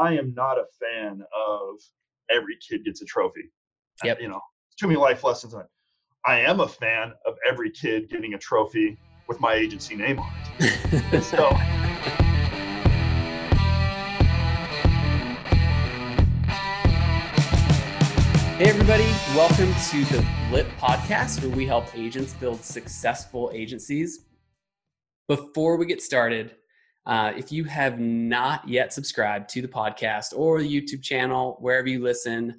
I am not a fan of every kid gets a trophy. Yep. You know, too many life lessons on it. I am a fan of every kid getting a trophy with my agency name on it. so Hey, everybody, welcome to the Blip podcast, where we help agents build successful agencies. Before we get started, uh, if you have not yet subscribed to the podcast or the YouTube channel, wherever you listen,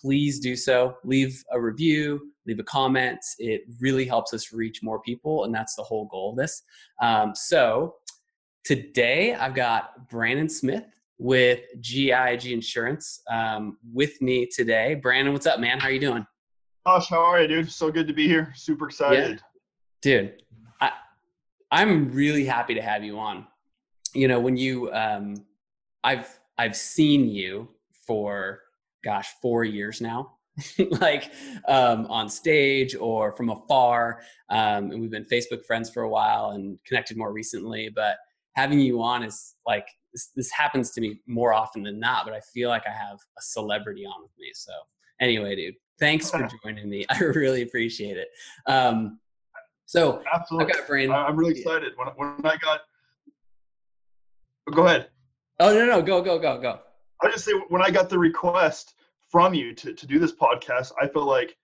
please do so. Leave a review, leave a comment. It really helps us reach more people, and that's the whole goal of this. Um, so, today I've got Brandon Smith with GIG Insurance um, with me today. Brandon, what's up, man? How are you doing? Gosh, how are you, dude? So good to be here. Super excited. Yeah. Dude, I, I'm really happy to have you on. You know, when you, um, I've, I've seen you for, gosh, four years now. like um, on stage or from afar. Um, and we've been Facebook friends for a while and connected more recently. But having you on is like this, this happens to me more often than not, but I feel like I have a celebrity on with me. So anyway, dude, thanks for joining me. I really appreciate it. Um, so absolutely, I. I'm really excited when when I got. Go ahead. Oh no no go go go go. I just say when I got the request from you to, to do this podcast, I feel like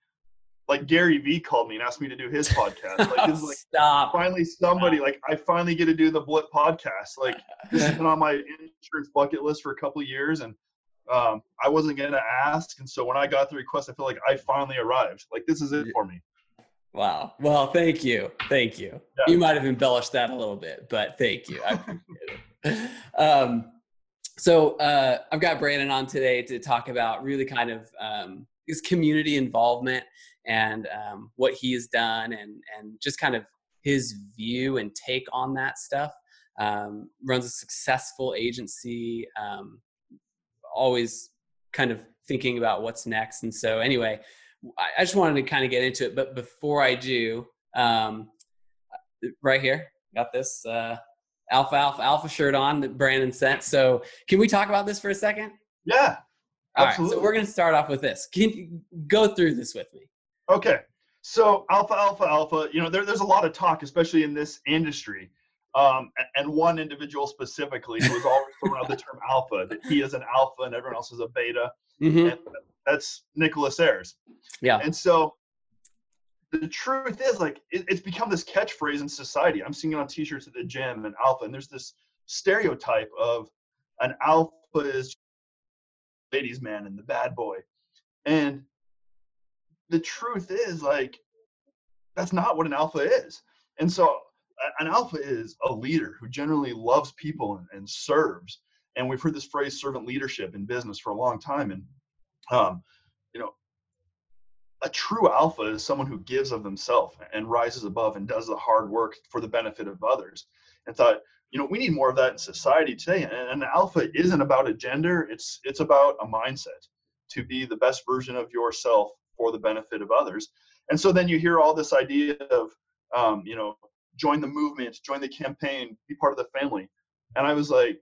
like Gary Vee called me and asked me to do his podcast. Like this is like Stop. finally somebody like I finally get to do the Blip podcast. Like this has been on my insurance bucket list for a couple of years and um, I wasn't gonna ask. And so when I got the request, I feel like I finally arrived. Like this is it for me. Wow. Well, thank you. Thank you. Yeah. You might have embellished that a little bit, but thank you. I appreciate it. Um, so uh, I've got Brandon on today to talk about really kind of um, his community involvement and um, what he has done and and just kind of his view and take on that stuff. Um, runs a successful agency, um, always kind of thinking about what's next. And so, anyway, I, I just wanted to kind of get into it. But before I do, um, right here, got this uh, alpha alpha alpha shirt on that Brandon sent. So, can we talk about this for a second? Yeah. All absolutely. right. So we're going to start off with this. Can you go through this with me? Okay. So alpha, alpha, alpha, you know, there, there's a lot of talk, especially in this industry. Um, and one individual specifically who was always throwing out the term alpha, that he is an alpha and everyone else is a beta. Mm-hmm. And that's Nicholas Ayers. Yeah. And so the truth is, like, it, it's become this catchphrase in society. I'm seeing it on t-shirts at the gym and alpha, and there's this stereotype of an alpha is ladies man and the bad boy. And the truth is like that's not what an alpha is and so an alpha is a leader who generally loves people and, and serves and we've heard this phrase servant leadership in business for a long time and um, a true alpha is someone who gives of themselves and rises above and does the hard work for the benefit of others and thought you know we need more of that in society today and an alpha isn't about a gender it's it's about a mindset to be the best version of yourself for the benefit of others. And so then you hear all this idea of, um, you know, join the movement, join the campaign, be part of the family. And I was like,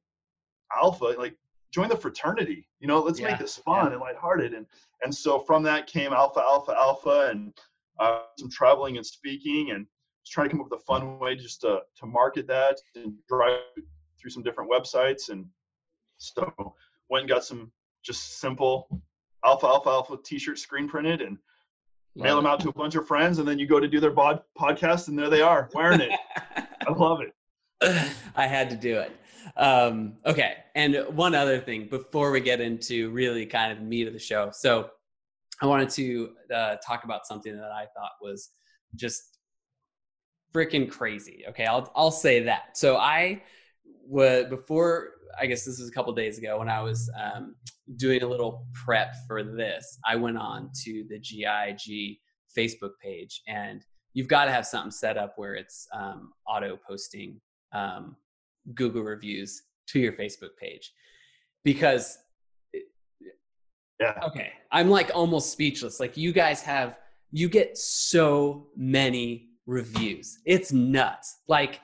alpha, like join the fraternity, you know, let's yeah. make this fun yeah. and lighthearted. And, and so from that came alpha, alpha, alpha, and uh, some traveling and speaking and trying to come up with a fun way just to, to market that and drive through some different websites. And so went and got some just simple alpha alpha alpha t-shirt screen printed and love mail them out to a bunch of friends and then you go to do their bod- podcast and there they are wearing it i love it i had to do it um, okay and one other thing before we get into really kind of meat of the show so i wanted to uh, talk about something that i thought was just freaking crazy okay i'll, I'll say that so i was before I guess this was a couple days ago when I was um, doing a little prep for this. I went on to the GIG Facebook page, and you've got to have something set up where it's um, auto posting um, Google reviews to your Facebook page because. yeah. Okay, I'm like almost speechless. Like you guys have, you get so many reviews. It's nuts. Like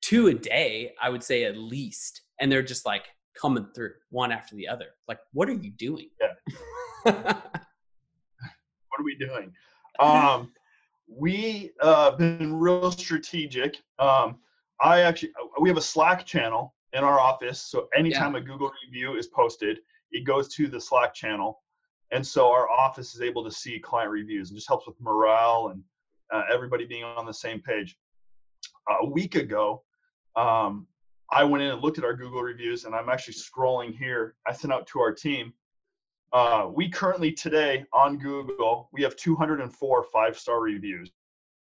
two a day, I would say at least and they're just like coming through one after the other. Like, what are you doing? Yeah. what are we doing? Um, we uh, been real strategic. Um, I actually uh, we have a Slack channel in our office, so anytime yeah. a Google review is posted, it goes to the Slack channel, and so our office is able to see client reviews and just helps with morale and uh, everybody being on the same page. a week ago, um, I went in and looked at our Google reviews, and I'm actually scrolling here. I sent out to our team. Uh, we currently today on Google we have 204 five star reviews,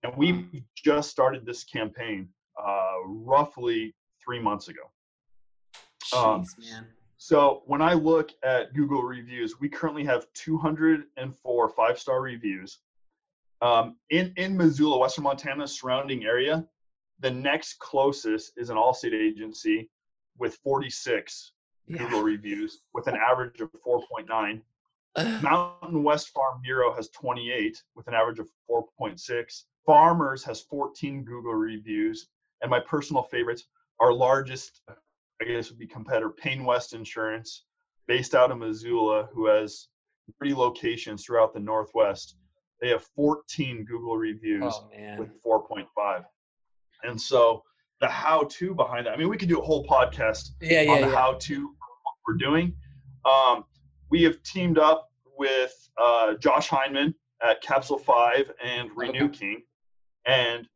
and we just started this campaign uh, roughly three months ago. Um, Jeez. So when I look at Google reviews, we currently have 204 five star reviews. Um, in in Missoula, Western Montana, surrounding area, the next closest is an Allstate agency with 46 yeah. Google reviews with an average of 4.9. Mountain West Farm Bureau has 28 with an average of 4.6. Farmers has 14 Google reviews. And my personal favorites, our largest, I guess, would be competitor, PayneWest Insurance, based out of Missoula, who has three locations throughout the Northwest. They have 14 Google reviews oh, with 4.5. And so the how to behind that, I mean, we could do a whole podcast yeah, yeah, on the yeah. how to what we're doing. Um, we have teamed up with uh, Josh Heineman at Capsule 5 and Renew okay. King. And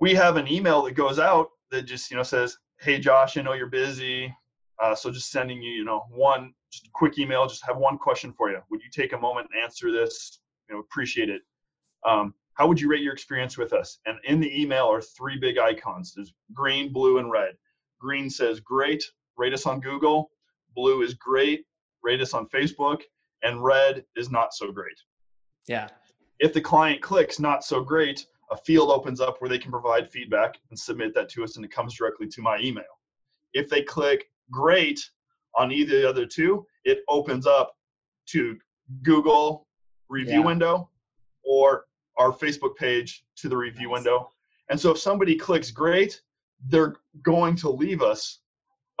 we have an email that goes out that just, you know, says, Hey, Josh, I know you're busy. Uh, so just sending you, you know, one just quick email, just have one question for you. Would you take a moment and answer this? You know, appreciate it. Um, how would you rate your experience with us? And in the email are three big icons. There's green, blue, and red. Green says great, rate us on Google. Blue is great, rate us on Facebook. And red is not so great. Yeah. If the client clicks not so great, a field opens up where they can provide feedback and submit that to us, and it comes directly to my email. If they click great on either of the other two, it opens up to Google review yeah. window or our Facebook page to the review nice. window. And so if somebody clicks great, they're going to leave us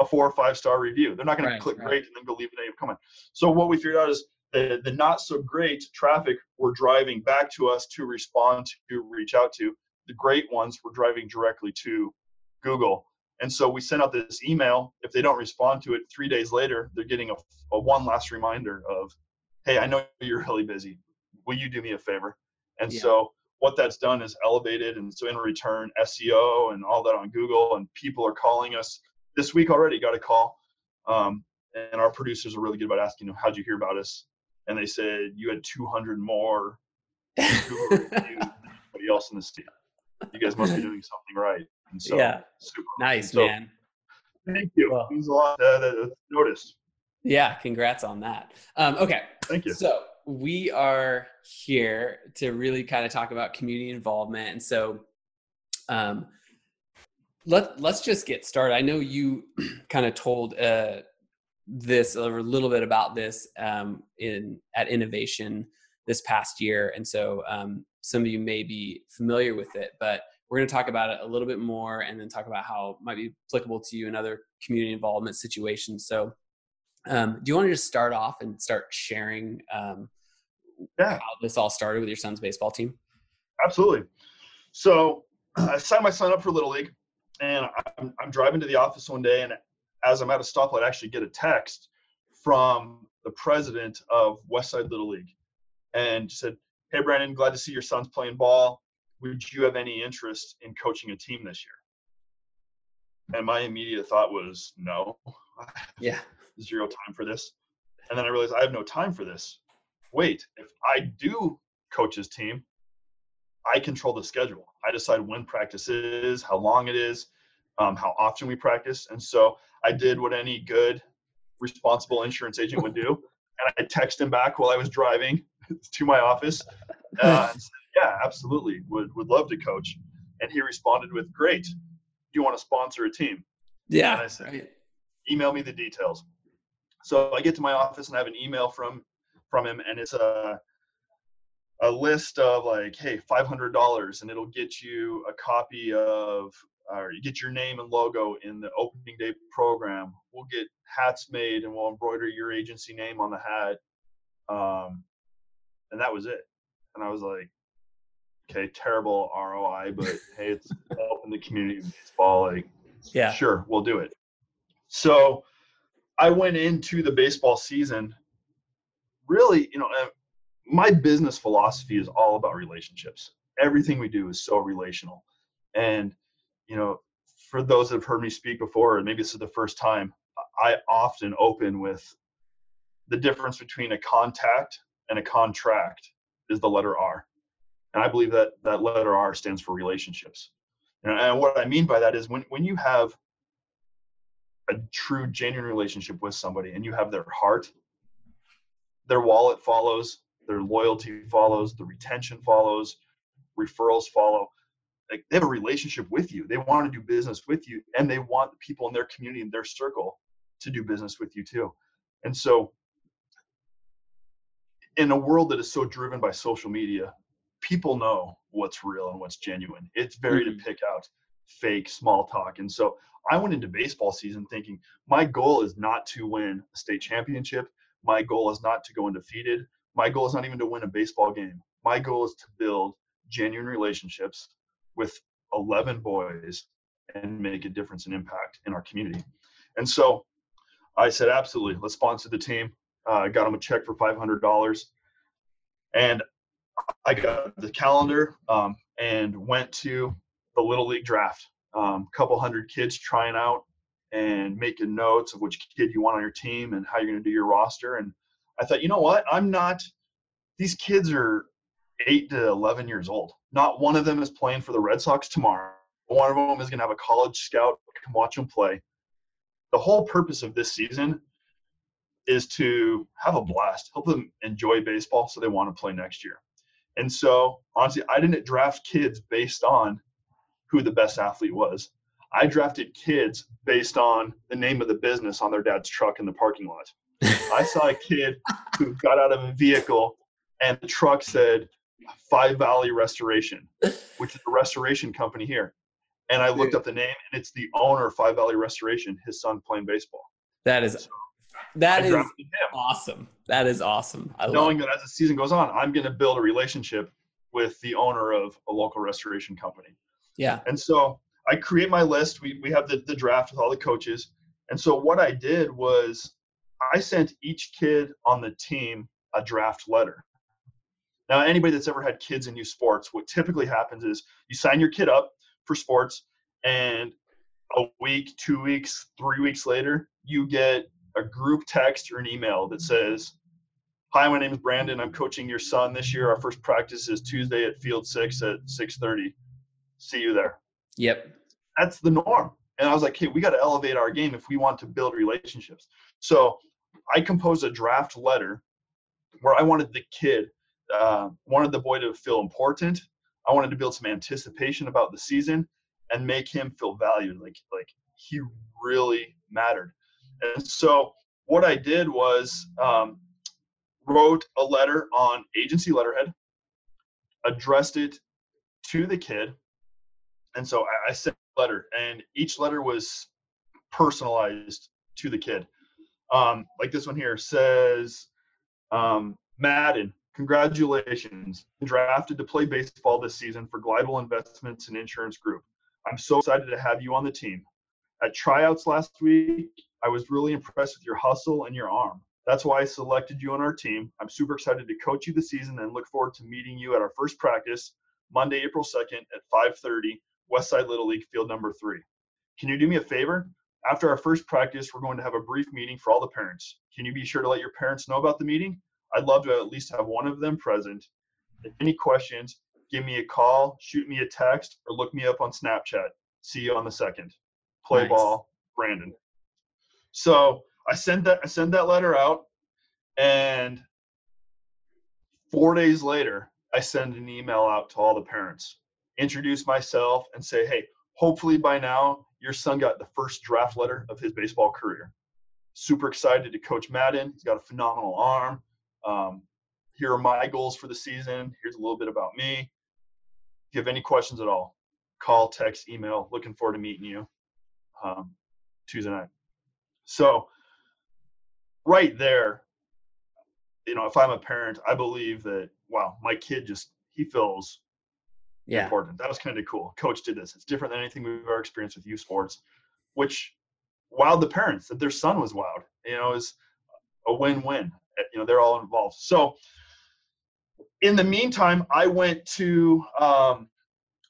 a four or five star review. They're not going right, to click right. great and then go leave a negative comment. So what we figured out is the, the not so great traffic we're driving back to us to respond to, reach out to. The great ones we're driving directly to Google. And so we sent out this email. If they don't respond to it three days later, they're getting a, a one last reminder of, hey, I know you're really busy. Will you do me a favor? And yeah. so what that's done is elevated. And so in return, SEO and all that on Google, and people are calling us this week already. Got a call, um, and our producers are really good about asking them, "How'd you hear about us?" And they said you had 200 more anybody else in the state. You guys must be doing something right. And so, yeah, super. nice so, man. Thank you. Well, it means a lot uh, that noticed. Yeah, congrats on that. Um, okay. Thank you. So we are here to really kind of talk about community involvement. And so um, let, let's just get started. I know you kind of told uh, this or a little bit about this um, in at innovation this past year. And so um, some of you may be familiar with it, but we're going to talk about it a little bit more and then talk about how it might be applicable to you in other community involvement situations. So um, do you want to just start off and start sharing um, yeah. how this all started with your son's baseball team? Absolutely. So I signed my son up for Little League, and I'm, I'm driving to the office one day, and as I'm at a stoplight, I actually get a text from the president of Westside Little League, and said, "Hey, Brandon, glad to see your son's playing ball. Would you have any interest in coaching a team this year?" And my immediate thought was, "No." Yeah zero time for this. And then I realized I have no time for this. Wait, if I do coach his team, I control the schedule. I decide when practice is, how long it is, um, how often we practice. And so I did what any good, responsible insurance agent would do. And I texted him back while I was driving to my office uh, and said, Yeah, absolutely. Would, would love to coach. And he responded with, Great. Do you want to sponsor a team? Yeah. And I said, right. Email me the details. So I get to my office and I have an email from from him, and it's a a list of like, hey, five hundred dollars, and it'll get you a copy of or you get your name and logo in the opening day program. We'll get hats made and we'll embroider your agency name on the hat. Um, and that was it. And I was like, okay, terrible ROI, but hey, it's helping the community baseball. Like, yeah, sure, we'll do it. So I went into the baseball season really, you know, my business philosophy is all about relationships. Everything we do is so relational. And, you know, for those that have heard me speak before, and maybe this is the first time, I often open with the difference between a contact and a contract is the letter R. And I believe that that letter R stands for relationships. And what I mean by that is when, when you have a true, genuine relationship with somebody and you have their heart, their wallet follows, their loyalty follows, the retention follows, referrals follow. Like they have a relationship with you. They want to do business with you, and they want the people in their community in their circle to do business with you too. And so, in a world that is so driven by social media, people know what's real and what's genuine. It's very mm-hmm. to pick out fake small talk. And so I went into baseball season thinking my goal is not to win a state championship. My goal is not to go undefeated. My goal is not even to win a baseball game. My goal is to build genuine relationships with 11 boys and make a difference and impact in our community. And so I said, absolutely, let's sponsor the team. I uh, got them a check for $500. And I got the calendar um, and went to the Little League draft. A um, couple hundred kids trying out and making notes of which kid you want on your team and how you're going to do your roster. And I thought, you know what? I'm not, these kids are eight to 11 years old. Not one of them is playing for the Red Sox tomorrow. One of them is going to have a college scout come watch them play. The whole purpose of this season is to have a blast, help them enjoy baseball so they want to play next year. And so, honestly, I didn't draft kids based on who the best athlete was. I drafted kids based on the name of the business on their dad's truck in the parking lot. I saw a kid who got out of a vehicle and the truck said Five Valley Restoration, which is a restoration company here. And I looked up the name and it's the owner of Five Valley Restoration, his son playing baseball. That is so that is awesome. That is awesome. I Knowing that as the season goes on, I'm going to build a relationship with the owner of a local restoration company. Yeah. And so I create my list. We, we have the, the draft with all the coaches. And so what I did was I sent each kid on the team a draft letter. Now, anybody that's ever had kids in youth sports, what typically happens is you sign your kid up for sports, and a week, two weeks, three weeks later, you get a group text or an email that says, "Hi, my name is Brandon. I'm coaching your son this year. Our first practice is Tuesday at Field Six at 6:30 see you there. Yep. That's the norm. And I was like, hey, we got to elevate our game if we want to build relationships. So I composed a draft letter where I wanted the kid, uh, wanted the boy to feel important. I wanted to build some anticipation about the season and make him feel valued, like like he really mattered. And so what I did was um, wrote a letter on agency letterhead, addressed it to the kid, and so I, I sent a letter, and each letter was personalized to the kid. Um, like this one here says, um, Madden, congratulations, drafted to play baseball this season for Glidewell Investments and Insurance Group. I'm so excited to have you on the team. At tryouts last week, I was really impressed with your hustle and your arm. That's why I selected you on our team. I'm super excited to coach you this season and look forward to meeting you at our first practice Monday, April 2nd at 5:30 Westside Little League, field number three. Can you do me a favor? After our first practice, we're going to have a brief meeting for all the parents. Can you be sure to let your parents know about the meeting? I'd love to at least have one of them present. If any questions, give me a call, shoot me a text, or look me up on Snapchat. See you on the second. Play nice. ball, Brandon. So I send that I send that letter out, and four days later, I send an email out to all the parents introduce myself, and say, hey, hopefully by now your son got the first draft letter of his baseball career. Super excited to coach Madden. He's got a phenomenal arm. Um, here are my goals for the season. Here's a little bit about me. If you have any questions at all, call, text, email. Looking forward to meeting you um, Tuesday night. So, right there, you know, if I'm a parent, I believe that wow, my kid just he feels yeah. important. That was kind of cool. Coach did this. It's different than anything we've ever experienced with youth sports, which wowed the parents that their son was wowed. You know, is a win-win. You know, they're all involved. So, in the meantime, I went to um,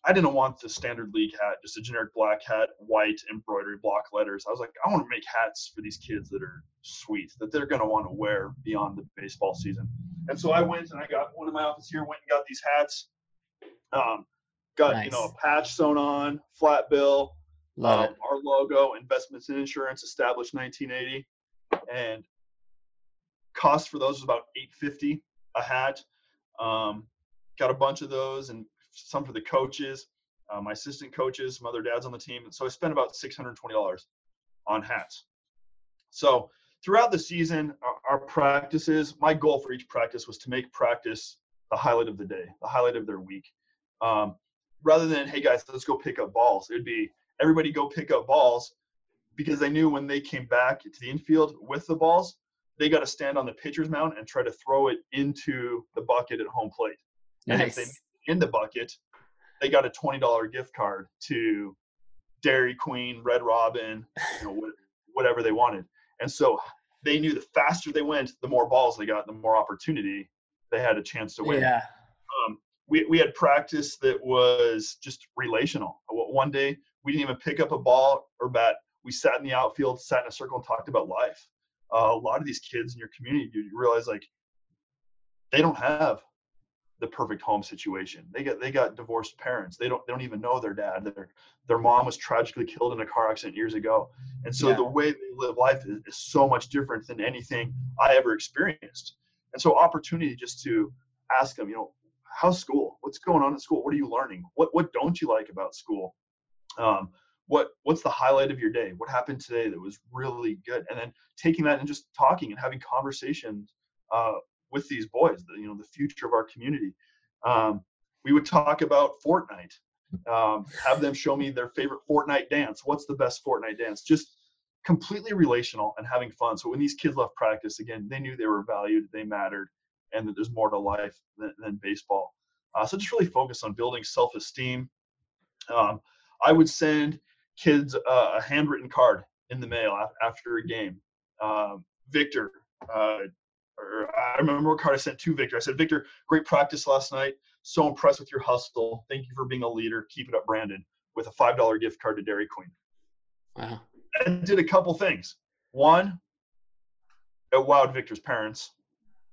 I didn't want the standard league hat, just a generic black hat, white embroidery block letters. I was like, I want to make hats for these kids that are sweet, that they're going to want to wear beyond the baseball season. And so I went and I got one in my office here, went and got these hats. Um, got nice. you know a patch sewn on, flat bill, um, our logo, investments in insurance, established 1980, and cost for those was about 850 a hat. Um, got a bunch of those and some for the coaches, uh, my assistant coaches, some other dads on the team. And so I spent about $620 on hats. So throughout the season, our, our, practices, my goal for each practice was to make practice the highlight of the day, the highlight of their week. Um, rather than, hey guys, let's go pick up balls, it would be everybody go pick up balls because they knew when they came back to the infield with the balls, they got to stand on the pitcher's mound and try to throw it into the bucket at home plate. Nice. And if they in the bucket, they got a twenty dollar gift card to Dairy Queen, Red Robin, you know, whatever they wanted. And so they knew the faster they went, the more balls they got, the more opportunity they had a chance to win. Yeah. Um, we, we had practice that was just relational. One day we didn't even pick up a ball or bat. We sat in the outfield, sat in a circle, and talked about life. Uh, a lot of these kids in your community, you realize like they don't have the perfect home situation. They got they got divorced parents. They don't they don't even know their dad. Their their mom was tragically killed in a car accident years ago. And so yeah. the way they live life is, is so much different than anything I ever experienced. And so opportunity just to ask them, you know, how's school? What's going on at school? What are you learning? What what don't you like about school? Um, what what's the highlight of your day? What happened today that was really good? And then taking that and just talking and having conversations uh, with these boys, the, you know, the future of our community. Um, we would talk about Fortnite, um, have them show me their favorite Fortnite dance. What's the best Fortnite dance? Just completely relational and having fun. So when these kids left practice, again, they knew they were valued, they mattered, and that there's more to life than, than baseball. Uh, so just really focus on building self-esteem. Um, I would send kids uh, a handwritten card in the mail after a game. Um, Victor, uh, or I remember what card I sent to Victor. I said, Victor, great practice last night. So impressed with your hustle. Thank you for being a leader. Keep it up, Brandon. With a five dollar gift card to Dairy Queen. Wow. And did a couple things. One, it wowed Victor's parents.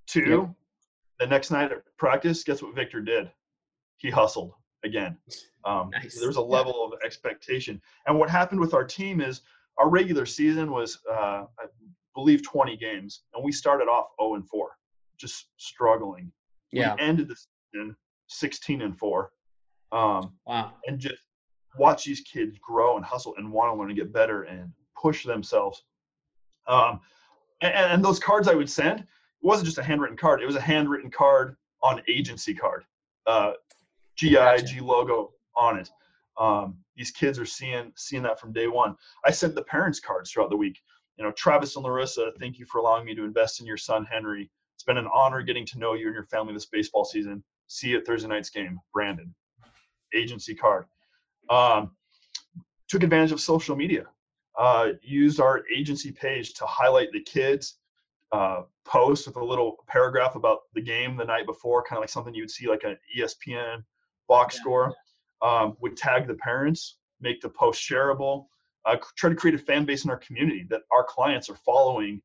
Two, yep. the next night at practice, guess what Victor did? He hustled again. Um, nice. There was a level of expectation. And what happened with our team is our regular season was, uh, I believe 20 games, and we started off 0 and 4, just struggling. Yeah. We ended the season 16 and 4. Um, wow. And just watch these kids grow and hustle and want to learn and get better and push themselves. Um, and, and those cards I would send, it wasn't just a handwritten card. It was a handwritten card on agency card, uh, GIG gotcha. logo on it. Um, these kids are seeing seeing that from day one. I sent the parents cards throughout the week you know, Travis and Larissa, thank you for allowing me to invest in your son, Henry. It's been an honor getting to know you and your family this baseball season. See you at Thursday night's game, Brandon. Agency card. Um, took advantage of social media. Uh, used our agency page to highlight the kids. Uh, post with a little paragraph about the game the night before, kind of like something you would see like an ESPN box yeah. score. Um, would tag the parents, make the post shareable uh, try to create a fan base in our community that our clients are following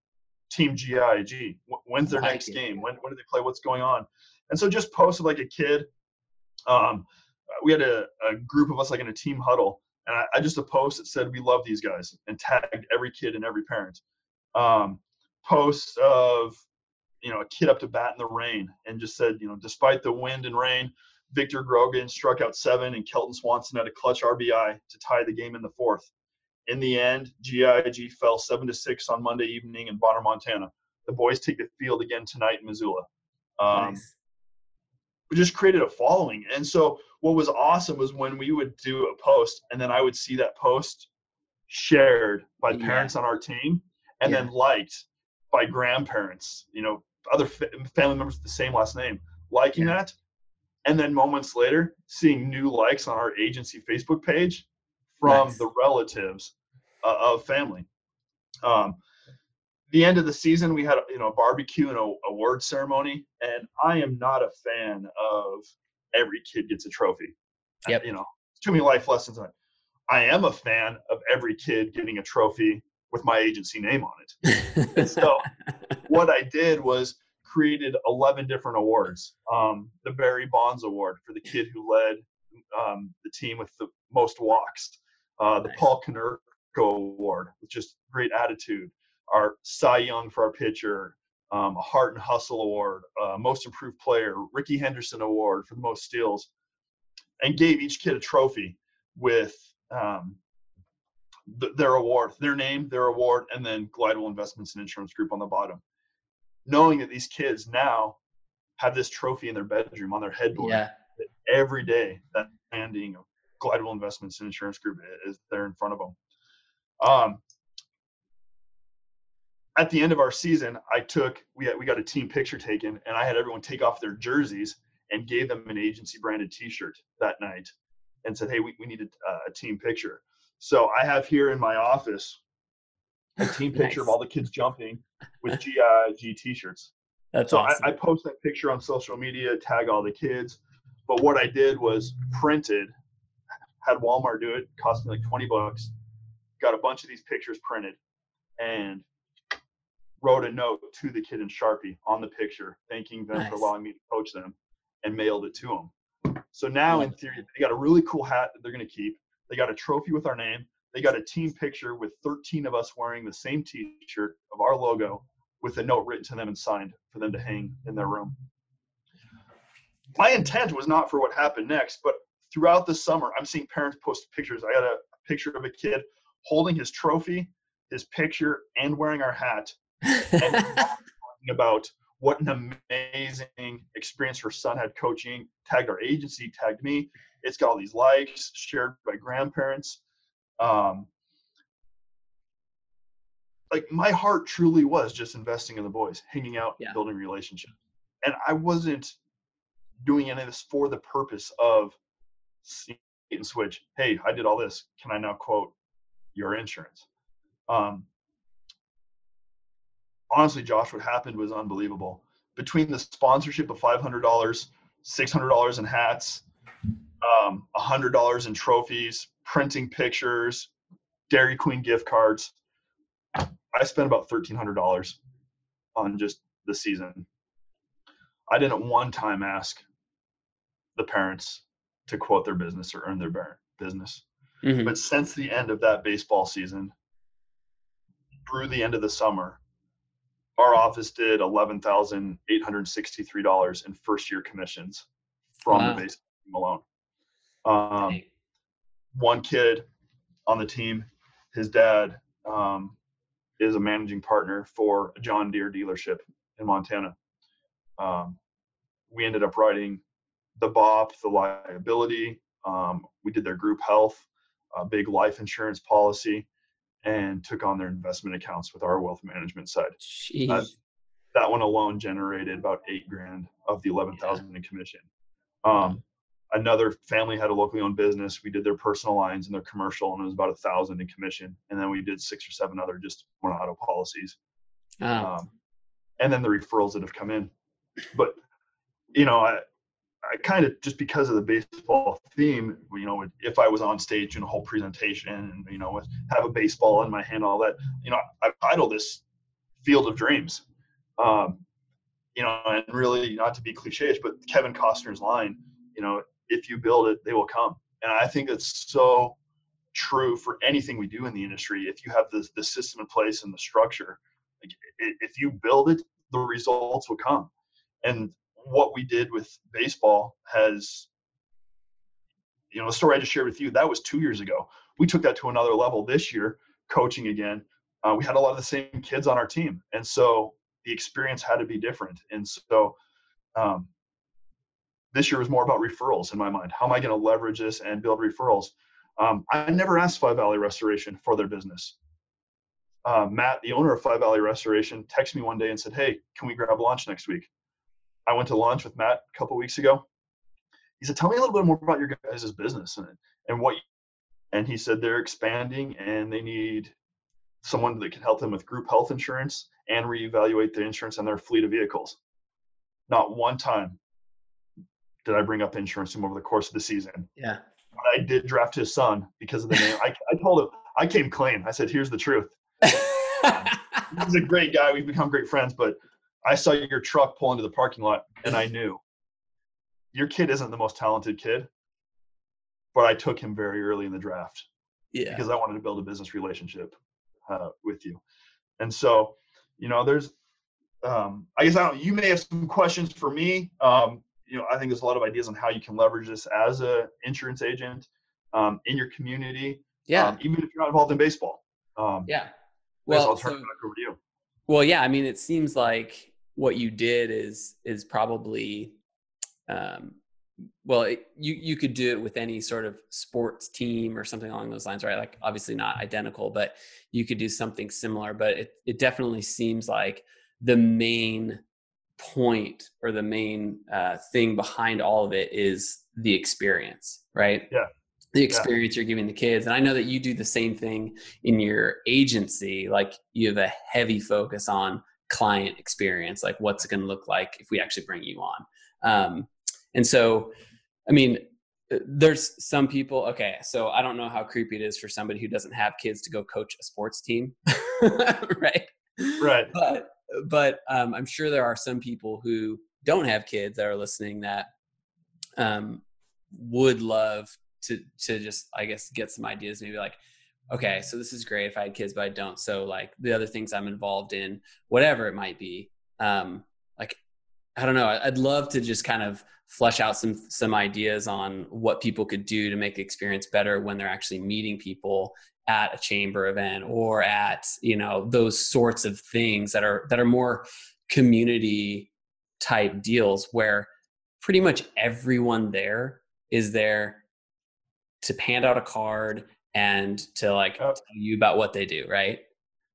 Team GIG. When's their like next it. game? When, when do they play? What's going on? And so just posted like a kid. Um, we had a, a, group of us like in a team huddle, and I, I, just a post that said we love these guys and tagged every kid and every parent. Um, post of you know a kid up to bat in the rain and just said you know despite the wind and rain, Victor Grogan struck out seven and Kelton Swanson had a clutch RBI to tie the game in the fourth. In the end, GIG fell seven to six on Monday evening in Bonner, Montana. The boys take the field again tonight in Missoula. Um, nice. we just created a following. And so what was awesome was when we would do a post and then I would see that post shared by yeah. parents on our team and yeah. then liked by grandparents, you know, other family members with the same last name, liking yeah. that. And then moments later, seeing new likes on our agency Facebook page from nice. the relatives uh, of family. Um, the end of the season, we had you know a barbecue and a award ceremony, and I am not a fan of every kid gets a trophy. Yep. You know, too many life lessons on it. I am a fan of every kid getting a trophy with my agency name on it. so what I did was created 11 different awards. Um, the Barry Bonds Award for the kid who led um, the team with the most walks. Uh, the nice. Paul Konerko Award, with just great attitude. Our Cy Young for our pitcher. Um, a Heart and Hustle Award, uh, Most Improved Player, Rickey Henderson Award for the most steals, and gave each kid a trophy with um, th- their award, their name, their award, and then Glidewell Investments and Insurance Group on the bottom knowing that these kids now have this trophy in their bedroom on their headboard yeah. every day that landing of Glidewell Investments and Insurance Group is there in front of them. Um, at the end of our season, I took we had, we got a team picture taken, and I had everyone take off their jerseys and gave them an agency branded T-shirt that night, and said, "Hey, we, we need a, a team picture." So I have here in my office a team picture nice. of all the kids jumping with GIG t-shirts. That's so awesome. I, I post that picture on social media, tag all the kids. But what I did was printed, had Walmart do it, cost me like 20 bucks, got a bunch of these pictures printed, and wrote a note to the kid in Sharpie on the picture, thanking them nice. for allowing me to coach them, and mailed it to them. So now, in theory, they got a really cool hat that they're going to keep. They got a trophy with our name, they got a team picture with 13 of us wearing the same t-shirt of our logo with a note written to them and signed for them to hang in their room. My intent was not for what happened next, but throughout the summer, I'm seeing parents post pictures. I got a picture of a kid holding his trophy, his picture, and wearing our hat, and talking about what an amazing experience her son had coaching. Tagged our agency, tagged me. It's got all these likes shared by grandparents um, like my heart truly was just investing in the boys, hanging out, yeah. building relationships, and I wasn't doing any of this for the purpose of and switch. Hey, I did all this. Can I now quote your insurance? Um, honestly, Josh, what happened was unbelievable. Between the sponsorship of five hundred dollars, six hundred dollars in hats, um, hundred dollars in trophies, printing pictures, Dairy Queen gift cards. I spent about thirteen hundred dollars on just the season. I didn't one time ask the parents to quote their business or earn their business. Mm-hmm. But since the end of that baseball season, through the end of the summer, our office did eleven thousand eight hundred sixty-three dollars in first-year commissions from wow. the baseball team alone. Um, one kid on the team, his dad um, is a managing partner for a John Deere dealership in Montana. Um, we ended up writing the BOP, the liability. Um, we did their group health, a big life insurance policy, and took on their investment accounts with our wealth management side. Uh, that one alone generated about eight grand of the eleven thousand yeah. in commission. Um, another family had a locally owned business. We did their personal lines and their commercial, and it was about a thousand in commission. And then we did six or seven other just one auto policies. Oh. Um, and then the referrals that have come in. But you know, I I kind of just because of the baseball theme, you know, if I was on stage in a whole presentation and you know have a baseball in my hand, all that, you know, I titled this "Field of Dreams." Um, you know, and really not to be cliches, but Kevin Costner's line, you know, if you build it, they will come. And I think it's so true for anything we do in the industry. If you have the, the system in place and the structure, like, if you build it, the results will come. And what we did with baseball has, you know, the story I just shared with you, that was two years ago. We took that to another level this year, coaching again. Uh, we had a lot of the same kids on our team. And so the experience had to be different. And so um, this year was more about referrals in my mind. How am I going to leverage this and build referrals? Um, I never asked Five Valley Restoration for their business. Uh, Matt, the owner of Five Valley Restoration, texted me one day and said, "Hey, can we grab lunch next week?" I went to lunch with Matt a couple weeks ago. He said, "Tell me a little bit more about your guys' business and and what." And he said they're expanding and they need someone that can help them with group health insurance and reevaluate the insurance on their fleet of vehicles. Not one time did I bring up insurance him over the course of the season. Yeah. I did draft his son because of the name. I, I told him, I came clean. I said, here's the truth. He's a great guy. We've become great friends, but I saw your truck pull into the parking lot and I knew your kid isn't the most talented kid, but I took him very early in the draft. Yeah. Because I wanted to build a business relationship uh, with you. And so, you know, there's, um, I guess I don't, you may have some questions for me. Um, you know, I think there's a lot of ideas on how you can leverage this as a insurance agent um, in your community. Yeah. Um, even if you're not involved in baseball. Um, yeah. Well, I'll turn so, back over to you. Well, yeah. I mean, it seems like what you did is is probably, um, well, it, you you could do it with any sort of sports team or something along those lines, right? Like obviously not identical, but you could do something similar. But it it definitely seems like the main point or the main uh, thing behind all of it is the experience, right? Yeah. The experience yeah. you're giving the kids. And I know that you do the same thing in your agency. Like you have a heavy focus on client experience, like what's it going to look like if we actually bring you on. Um, and so, I mean, uh, there's some people, okay, so I don't know how creepy it is for somebody who doesn't have kids to go coach a sports team, right? Right. But but um, I'm sure there are some people who don't have kids that are listening that um, would love to to just I guess get some ideas. Maybe like, okay, so this is great if I had kids, but I don't. So like the other things I'm involved in, whatever it might be. Um, like I don't know. I'd love to just kind of flesh out some some ideas on what people could do to make the experience better when they're actually meeting people at a chamber event or at you know those sorts of things that are that are more community type deals where pretty much everyone there is there to hand out a card and to like oh. tell you about what they do right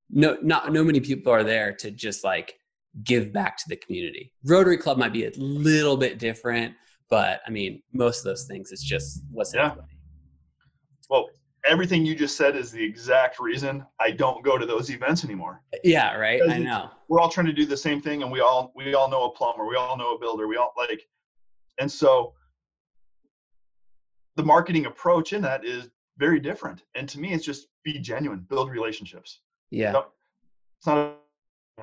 no not no many people are there to just like give back to the community rotary club might be a little bit different but i mean most of those things it's just what's yeah. well everything you just said is the exact reason I don't go to those events anymore. Yeah, right. I know. We're all trying to do the same thing, and we all we all know a plumber, we all know a builder, we all like, and so the marketing approach in that is very different. And to me, it's just be genuine, build relationships. Yeah. It's not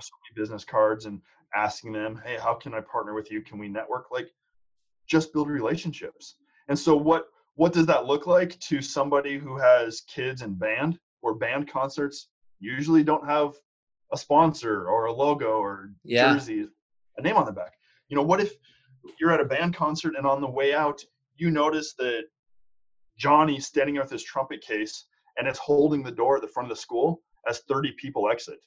so many business cards and asking them, hey, how can I partner with you? Can we network? Like, just build relationships. And so what what does that look like to somebody who has kids in band or band concerts usually don't have a sponsor or a logo or yeah. jersey, a name on the back? You know, what if you're at a band concert and on the way out, you notice that Johnny's standing there with his trumpet case and it's holding the door at the front of the school as 30 people exit.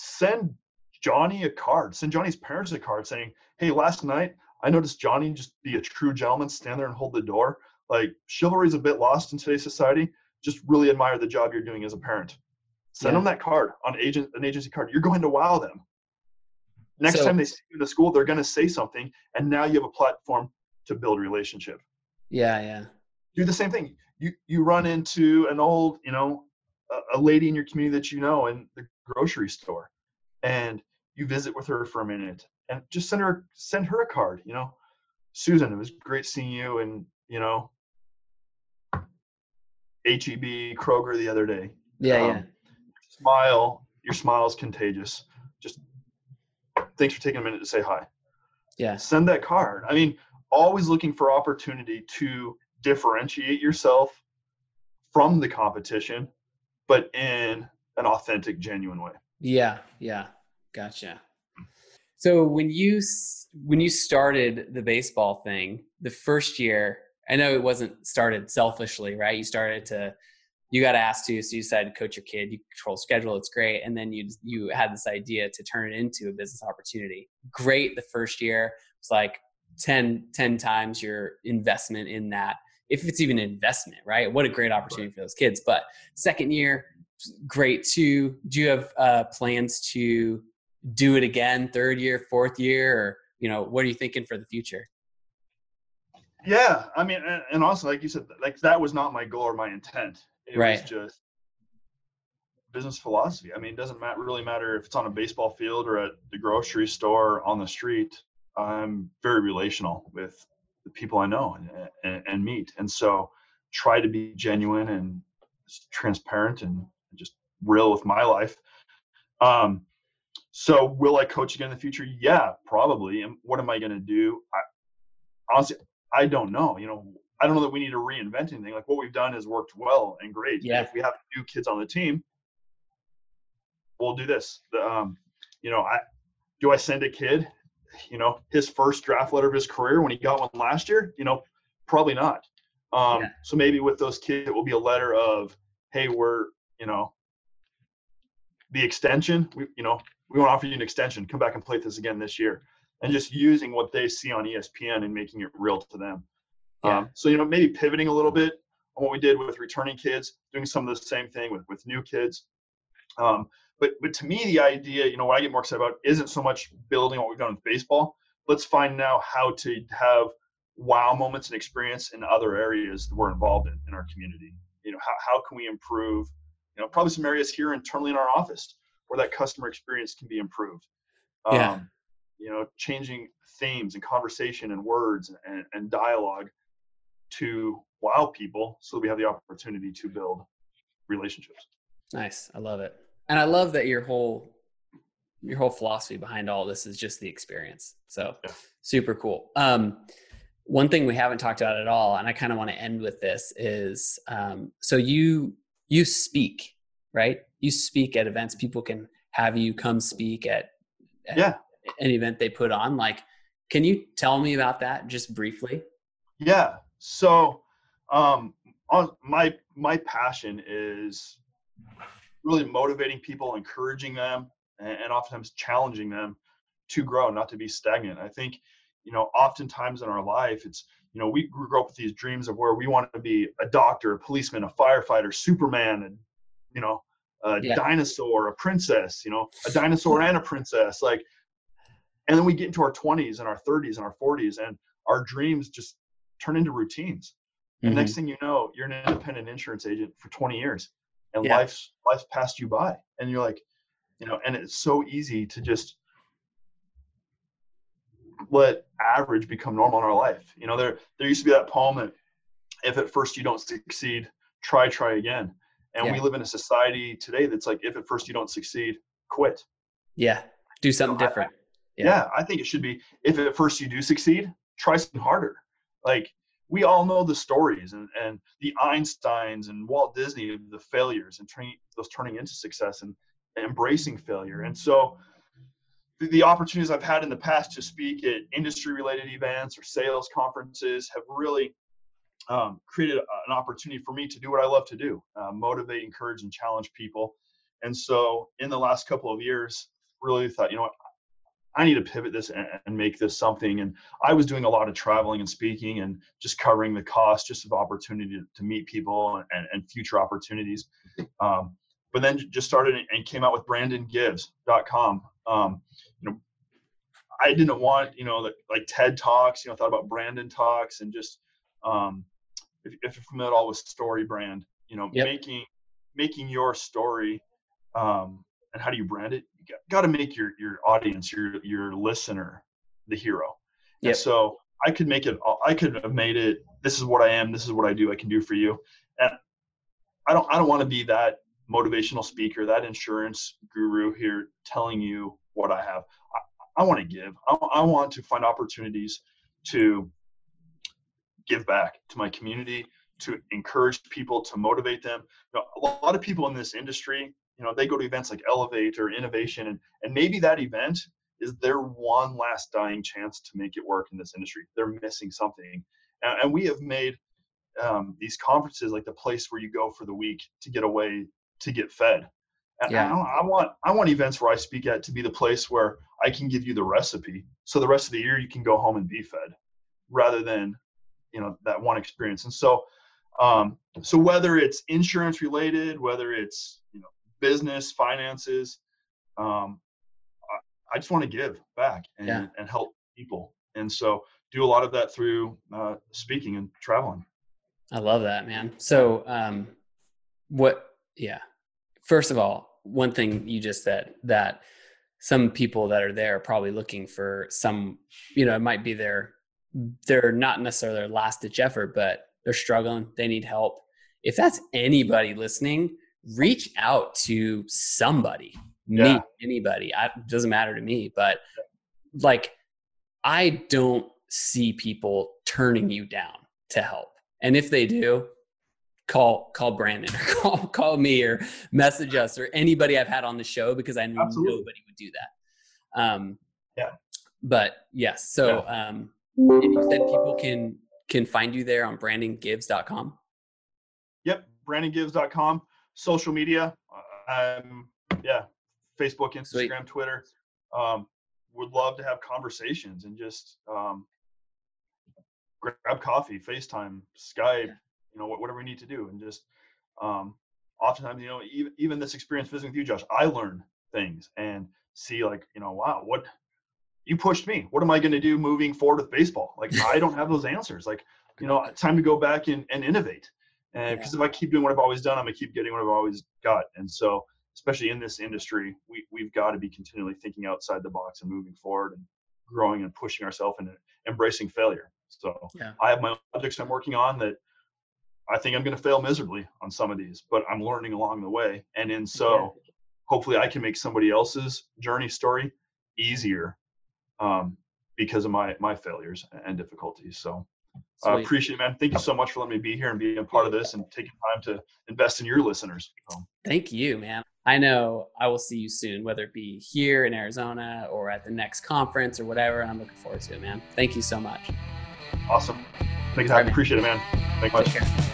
Send Johnny a card. Send Johnny's parents a card saying, "Hey, last night I noticed Johnny just be a true gentleman, stand there and hold the door. Like chivalry is a bit lost in today's society. Just really admire the job you're doing as a parent. Send yeah. them that card on agent an agency card. You're going to wow them. Next so, time they see you in the school, they're going to say something, and now you have a platform to build relationship. Yeah, yeah. Do the same thing. You you run into an old, you know, a, a lady in your community that you know and the grocery store, and you visit with her for a minute and just send her send her a card you know? Susan it was great seeing you and you know? HEB kroger the other day. Yeah um, yeah. smile your smile is contagious. Just thanks for taking a minute to say hi. Yeah. Send that card. I mean always looking for opportunity to differentiate yourself from the competition but in an authentic genuine way yeah yeah gotcha so when you when you started the baseball thing, the first year, I know it wasn't started selfishly, right? You started to you got asked to, so you decided to coach your kid. You control schedule, it's great, and then you you had this idea to turn it into a business opportunity. Great, the first year it's like 10, 10 times your investment in that if it's even an investment right what a great opportunity for those kids but second year great too. Do you have uh, plans to do it again third year fourth year or you know what are you thinking for the future? Yeah i mean and, also like you said like that was not my goal or my intent. It right. was just business philosophy. I mean it doesn't matter, really matter if it's on a baseball field or at the grocery store on the street. I'm very relational with the people i know and, and, and meet. And so try to be genuine and transparent and just real with my life um, so will I coach again in the future? Yeah, probably. And what am I going to do? I, honestly, I don't know. You know, I don't know that we need to reinvent anything. Like what we've done has worked well and great. Yeah. If we have new kids on the team, we'll do this. The, um, you know, I do I send a kid, you know, his first draft letter of his career when he got one last year? You know, probably not. Um, yeah. So maybe with those kids, it will be a letter of, hey, we're, you know, the extension. We, you know, we want to offer you an extension. Come back and play this again this year. And just using what they see on ESPN and making it real to them. Yeah. Um, so, you know, maybe pivoting a little bit on what we did with returning kids, doing some of the same thing with, with new kids. Um, but, but to me, the idea, you know, what I get more excited about isn't so much building what we've done with baseball. Let's find now how to have wow moments and experience in other areas that we're involved in in our community. You know, how, how can we improve, you know, probably some areas here internally in our office where that customer experience can be improved. Yeah. Um, you know, changing themes and conversation and words and, and dialogue to wow people so that we have the opportunity to build relationships. Nice. I love it. And I love that your whole your whole philosophy behind all this is just the experience. So yeah. super cool. Um, one thing we haven't talked about at all, and I kind of want to end with this is um, so you you speak right? You speak at events. People can have you come speak at, at yeah. an event they put on. Like, can you tell me about that just briefly? Yeah. So, um, my my passion is really motivating people, encouraging them, and, and oftentimes challenging them to grow, not to be stagnant. I think, you know, oftentimes in our life, it's you know, we grew up with these dreams of where we want to be a doctor, a policeman, a firefighter, Superman, and you know, a yeah. dinosaur, a princess, you know, a dinosaur and a princess. Like, and then we get into our 20s and our 30s and our 40s, and our dreams just turn into routines. And mm-hmm. next thing you know, you're an independent insurance agent for 20 years, and yeah. life's life's passed you by, and you're like, you know, and it's so easy to just let average become normal in our life. You know, there there used to be that poem that if at first you don't succeed, try, try again. And yeah. we live in a society today that's like, if at first you don't succeed, quit. Yeah. Do something different. I, yeah. yeah. I think it should be, if at first you do succeed, try something harder. Like we all know the stories and, and the Einsteins and Walt Disney, the failures and turning those turning into success and, and embracing failure. And so the, opportunities I've had in the past to speak at industry related events or sales conferences have really um, created an opportunity for me to do what I love to do uh, motivate, encourage, and challenge people. And so, in the last couple of years, really thought, you know what, I need to pivot this and, and, make this something. And I was doing a lot of traveling and speaking and just covering the cost just of opportunity to, to meet people and, and, future opportunities. Um, but then just started and came out with brandongives.com. Um, you know, I didn't want, you know, like TED Talks, you know, thought about Brandon Talks and just um, if, if you're familiar at all with StoryBrand, you know, yep. making making your story um, and how do you brand it? You got, got to make your your audience, your your listener, the hero. Yeah. So I could make it. I could have made it. This is what I am. This is what I do. I can do for you. And I don't. I don't want to be that motivational speaker, that insurance guru here telling you what I have. I, I want to give. I, I want to find opportunities to give back to my community, to encourage people, to motivate them. You know, a lot of people in this industry, you know, they go to events like Elevate or Innovation, and, and maybe that event is their one last dying chance to make it work in this industry. They're missing something. And, and we have made um, these conferences like the place where you go for the week to get away, to get fed. And yeah. I, I want I want events where I speak at to be the place where I can give you the recipe. So the rest of the year you can go home and be fed. rather than you know that one experience. And so um, so whether it's insurance related, whether it's you know business, finances, um, I, I, just want to give back and, yeah. and help people. And so do a lot of that through uh, speaking and traveling. I love that, man. So um, what? Yeah. First of all, one thing you just said that some people that are there are probably looking for some, you know, it might be their, they're not necessarily their last ditch effort, but they're struggling, they need help. If that's anybody listening, reach out to somebody, yeah. me, anybody. I, it doesn't matter to me, but like I don't see people turning you down to help. And if they do, call call Brandon or call call me or message us or anybody I've had on the show because I know Absolutely. nobody would do that. Um, yeah. But yes, so yeah. um, and you said people can can find you there on brandongives.com. Yep, brandongives.com. Social media, um, yeah, Facebook, Instagram, Sweet. Twitter. Um, would love to have conversations and just um, grab coffee, FaceTime, Skype, yeah. You know, whatever we need to do, and just um, oftentimes, you know, even even this experience visiting with you, Josh, I learn things and see like, you know, wow, what you pushed me. What am I going to do moving forward with baseball? Like I don't have those answers. Like, you know, time to go back and, and innovate. And because yeah. if I keep doing what I've always done, I'm gonna keep getting what I've always got. And so, especially in this industry, we we've got to be continually thinking outside the box and moving forward and growing and pushing ourselves and embracing failure. So yeah. I have my objects I'm working on that I think I'm going to fail miserably on some of these, but I'm learning along the way. And in so, yeah. hopefully, I can make somebody else's journey story easier um, because of my my failures and difficulties. So I uh, appreciate it, man. Thank you so much for letting me be here and being a part of this and taking time to invest in your listeners. So. Thank you, man. I know I will see you soon, whether it be here in Arizona or at the next conference or whatever. I'm looking forward to it, man. Thank you so much. Awesome. Thanks. I appreciate it, man. Thank you much.